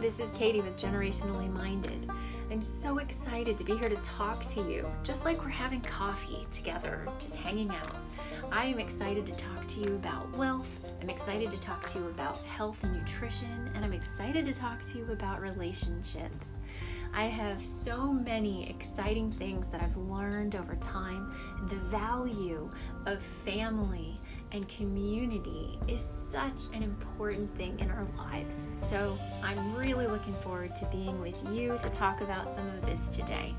This is Katie with Generationally Minded. I'm so excited to be here to talk to you, just like we're having coffee together, just hanging out. I am excited to talk to you about wealth. I'm excited to talk to you about health and nutrition, and I'm excited to talk to you about relationships. I have so many exciting things that I've learned over time, and the value of family and community is such an important thing in our lives. So I'm really looking forward to being with you to talk about some of this today.